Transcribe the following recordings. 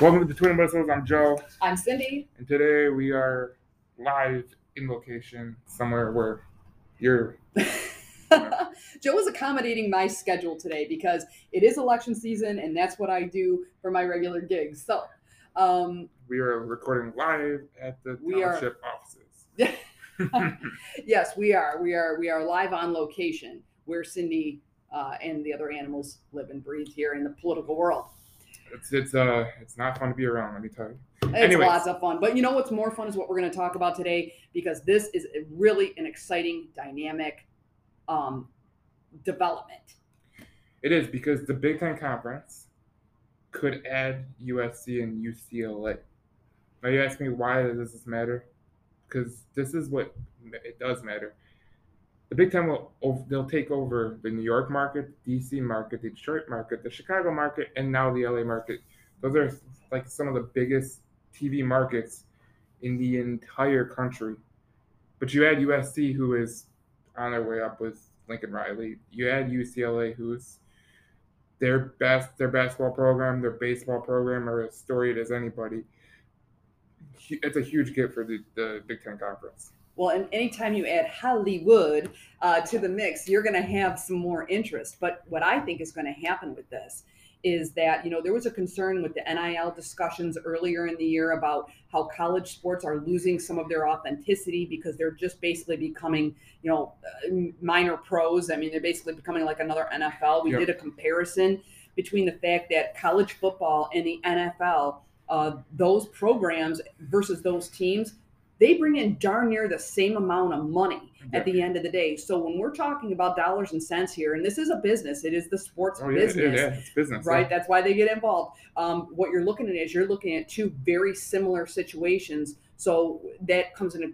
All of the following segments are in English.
Welcome to the Twin Whistles. I'm Joe, I'm Cindy. and today we are live in location somewhere where you're. Joe is accommodating my schedule today because it is election season and that's what I do for my regular gigs. So, um, We are recording live at the We are- township offices. yes, we are. We are. We are live on location where Cindy uh, and the other animals live and breathe here in the political world. It's it's uh it's not fun to be around. Let me tell you. It's Anyways. lots of fun. But you know what's more fun is what we're going to talk about today because this is a really an exciting, dynamic um, development. It is because the Big Ten Conference could add USC and UCLA. Now you ask me why does this matter? Because this is what it does matter. The Big Ten will they'll take over the New York market, DC market, the Detroit market, the Chicago market, and now the LA market. Those are like some of the biggest TV markets in the entire country. But you add USC, who is on their way up with Lincoln Riley. You add UCLA, who's their best, their basketball program, their baseball program are as storied as anybody. It's a huge gift for the, the Big Ten Conference. Well, and anytime you add Hollywood uh, to the mix, you're going to have some more interest. But what I think is going to happen with this is that, you know, there was a concern with the NIL discussions earlier in the year about how college sports are losing some of their authenticity because they're just basically becoming, you know, uh, minor pros. I mean, they're basically becoming like another NFL. We Yep. did a comparison between the fact that college football and the NFL, uh, those programs versus those teams, they bring in darn near the same amount of money at the end of the day. So when we're talking about dollars and cents here, and this is a business, it is the sports Oh yeah, business. yeah, yeah, it's business. Right, yeah. that's why they get involved. Um, what you're looking at is you're looking at two very similar situations. So that comes in a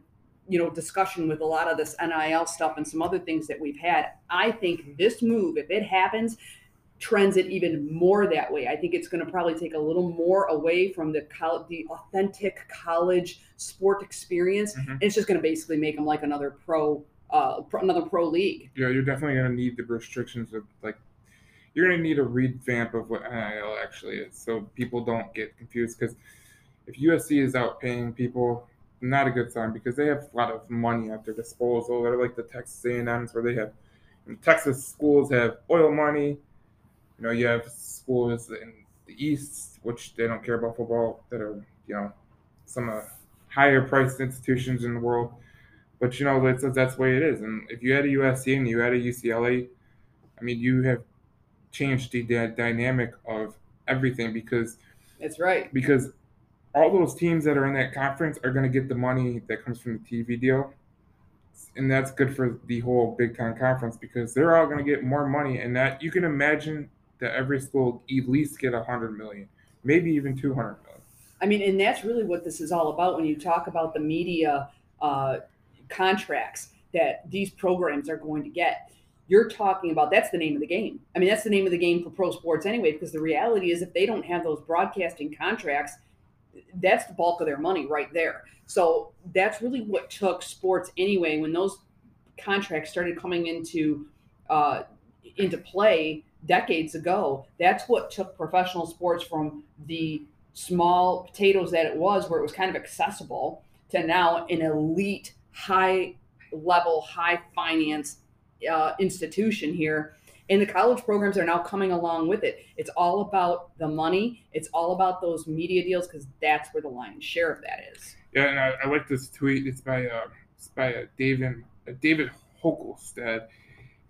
you know discussion with a lot of this NIL stuff and some other things that we've had. I think this move, if it happens, trends it even more that way. I think it's going to probably take a little more away from the col- the authentic college sport experience. Mhm. And it's just going to basically make them like another pro, uh, pro, another pro league. Yeah, you're definitely gonna need the restrictions of like you're gonna need a revamp of what NIL actually is, so people don't get confused. Because if USC is out paying people, not a good sign because they have a lot of money at their disposal. They're like the Texas A&Ms where they have Texas schools have oil money. You know, you have schools in the East which they don't care about football that are you know some uh, higher priced institutions in the world. But you know, that's that's the way it is. And if you had a USC and you had a UCLA, I mean, you have changed the dy- dynamic of everything because That's right. because all those teams that are in that conference are going to get the money that comes from the TV deal, and that's good for the whole Big Ten conference because they're all going to get more money, and that you can imagine that every school at least get a hundred million, maybe even two hundred million. I mean, and that's really what this is all about when you talk about the media uh, contracts that these programs are going to get. You're talking about that's the name of the game. I mean, that's the name of the game for pro sports anyway, because the reality is if they don't have those broadcasting contracts, that's the bulk of their money right there. So that's really what took sports anyway. When those contracts started coming into uh, into play decades ago, that's what took professional sports from the small potatoes that it was, where it was kind of accessible, to now an elite, high level, high finance uh, institution here. And the college programs are now coming along with it. It's all about the money. It's all about those media deals because that's where the lion's share of that is. Yeah, and I, I like this tweet. It's by uh, it's by uh, David uh, David Hookstead,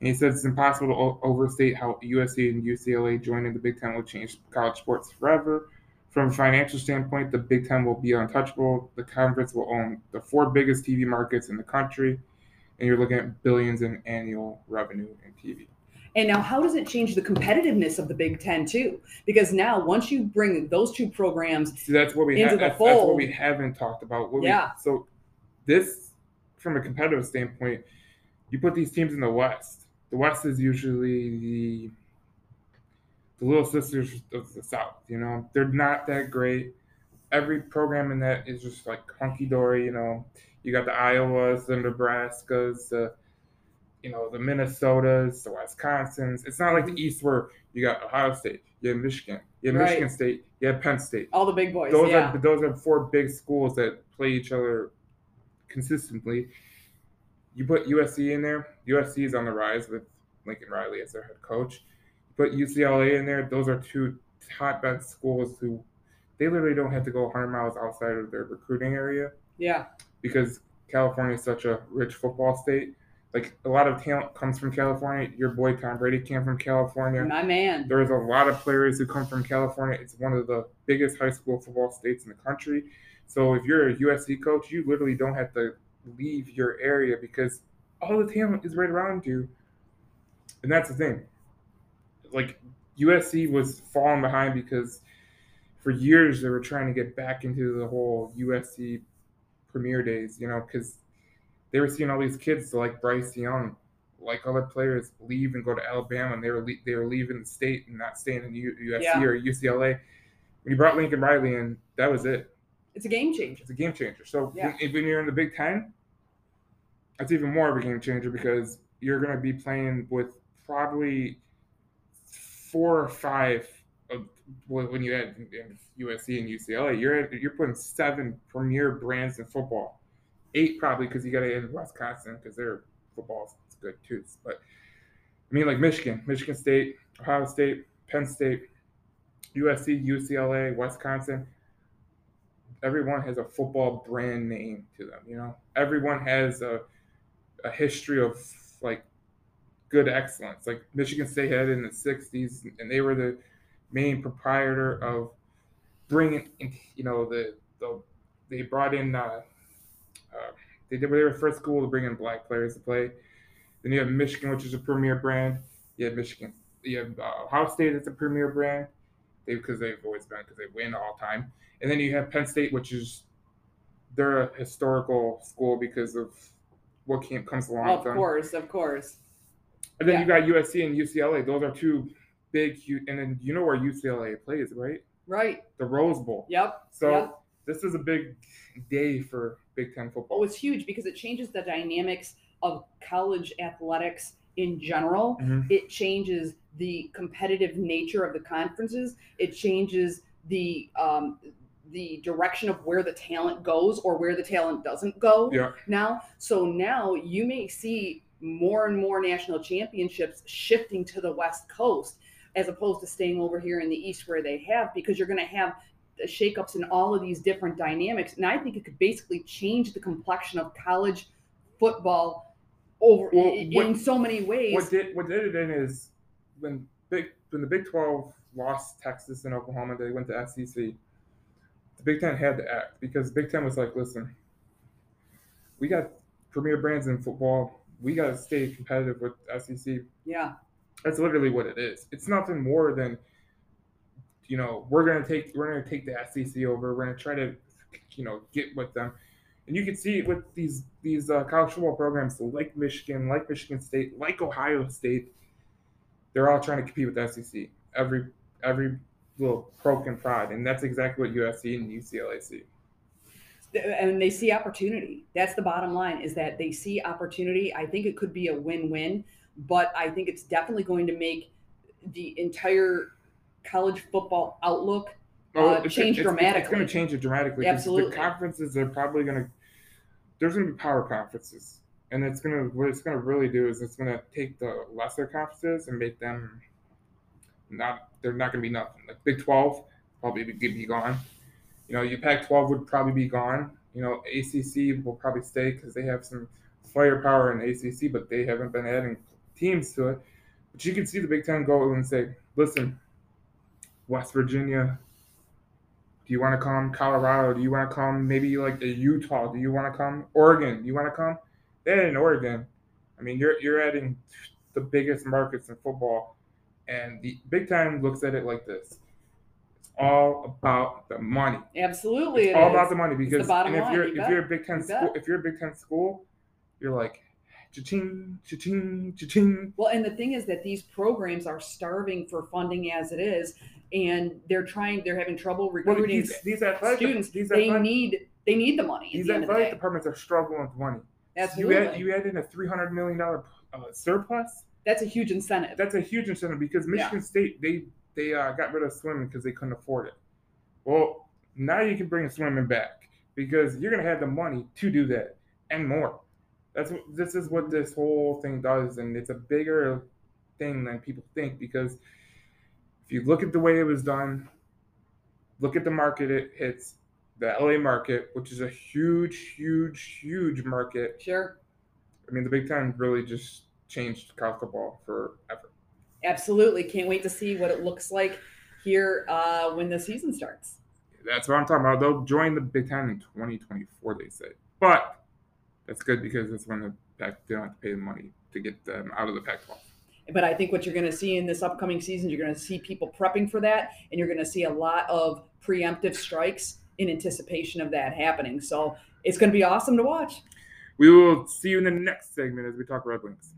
and he says it's impossible to o- overstate how USC and UCLA joining the Big Ten will change college sports forever. From a financial standpoint, the Big Ten will be untouchable. The conference will own the four biggest TV markets in the country, and you're looking at billions in annual revenue in TV. And now, how does it change the competitiveness of the Big Ten too? Because now, once you bring those two programs, See, that's what we Into have. the That's, that's what fold. we haven't talked about. What we- Yeah. so this, from a competitive standpoint, you put these teams in the West. The West is usually the the little sisters of the South. You know, they're not that great. Every program in that is just like hunky dory. You know, you got the Iowas, the Nebraskas, the you know the Minnesotas, the Wisconsins. It's not like the mm-hmm. East where you got Ohio State, you have Michigan, you have Right. Michigan State, you have Penn State. All the big boys. Those yeah. are those are four big schools that play each other consistently. You put USC in there. USC is on the rise with Lincoln Riley as their head coach. You put UCLA in there. Those are two hotbed schools who they literally don't have to go 100 miles outside of their recruiting area yeah. because California is such a rich football state. Like a lot of talent comes from California. Your boy Tom Brady came from California. My man. There's a lot of players who come from California. It's one of the biggest high school football states in the country. So if you're a USC coach, you literally don't have to leave your area because all the talent is right around you. And that's the thing. Like USC was falling behind because for years they were trying to get back into the whole USC premier days, you know, because they were seeing all these kids like Bryce Young, like other players, leave and go to Alabama, and they were le- they were leaving the state and not staying in U- USC Yeah. or UCLA. When you brought Lincoln Riley in, that was it. It's a game changer. It's a game changer. So Yeah. when, when you're in the Big Ten, that's even more of a game changer because you're going to be playing with probably four or five of when you add in USC and UCLA. You're you're putting seven premier brands in football, eight probably because you got to add Wisconsin because their football is good too. But I mean, like Michigan, Michigan State, Ohio State, Penn State, USC, UCLA, Wisconsin everyone has a football brand name to them. You know, everyone has a a history of like good excellence. Like Michigan State had in the '60s, and they were the main proprietor of bringing, you know, the the they brought in. Uh, uh, they did. They were the first school to bring in black players to play. Then you have Michigan, which is a premier brand. You have Michigan. You have uh, Ohio State as a premier brand. They because they've always been because they win all time. And then you have Penn State, which is they're a historical school because of what came comes along Of with them. course, of course. And then Yeah. you got USC and UCLA. Those are two big, huge. And then you know where UCLA plays, right? Right. The Rose Bowl. Yep. So Yep. this is a big day for Big Ten football. Oh, it's huge because it changes the dynamics of college athletics in general. Mhm. It changes the competitive nature of the conferences. It changes the um, the direction of where the talent goes or where the talent doesn't go Yeah. now. So now you may see more and more national championships shifting to the West Coast as opposed to staying over here in the East where they have, because you're going to have the shakeups in all of these different dynamics. And I think it could basically change the complexion of college football over Well, in, what- in so many ways. What did what did it in is when big when the Big Twelve lost Texas and Oklahoma, they went to SEC. The Big Ten had to act because Big Ten was like, listen, we got premier brands in football. We got to stay competitive with SEC. yeah, That's literally what it is. It's nothing more than, you know, we're gonna take we're gonna take the SEC over. We're gonna try to, you know, get with them. And you can see it with these these uh, college football programs like Michigan, like Michigan State, like Ohio State. They're all trying to compete with the SEC. Every every little poke and prod, and that's exactly what USC and UCLA see. and they see opportunity. That's the bottom line is that they see opportunity. I think it could be a win-win, but I think it's definitely going to make the entire college football outlook Uh, it's- change it's, It's, dramatically. going to change it dramatically. Absolutely. The conferences are probably going to. There's going to be power conferences, and it's going to what it's going to really do is it's going to take the lesser conferences and make them not. They're not going to be nothing. Like Big Twelve probably be, be gone. You know, your Pac-12 would probably be gone. You know, ACC will probably stay because they have some firepower in ACC, but they haven't been adding teams to it. But you can see the Big Ten go and say, "Listen, West Virginia, do you want to come? Colorado, do you want to come? Maybe like the Utah, do you want to come? Oregon, do you want to come? They're in Oregon. I mean, you're you're adding the biggest markets in football, and the Big Ten looks at it like this: it's all about the money. Absolutely, It's it all is. about the money because the if you're you if you're a Big Ten You school, bet. if you're a Big Ten school, you're like, cha-ching, cha-ching, cha-ching. Well, and the thing is that these programs are starving for funding as it is, and they're trying. They're having trouble Well, recruiting these, these athletic students. these They athletic, need they need the money. These the of the athletic departments are struggling with money. Absolutely. You add you add in a three hundred million dollar uh, surplus, That's a huge incentive. that's a huge incentive because Michigan State they they uh, got rid of swimming because they couldn't afford it. Well, now you can bring swimming back because you're gonna have the money to do that and more. That's what this is what this whole thing does, and it's a bigger thing than people think because if you look at the way it was done, look at the market it hits, the LA market, which is a huge, huge, huge market. Sure. I mean, the Big Ten really just changed college football forever. Absolutely. Can't wait to see what it looks like here uh, when the season starts. That's what I'm talking about. They'll join the Big Ten in 2024, they say. But that's good because that's when the Pac they don't have to pay the money to get them out of the Pac-12. But I think what you're going to see in this upcoming season, you're going to see people prepping for that, and you're going to see a lot of preemptive strikes in anticipation of that happening. So it's going to be awesome to watch. We will see you in the next segment as we talk Red Wings.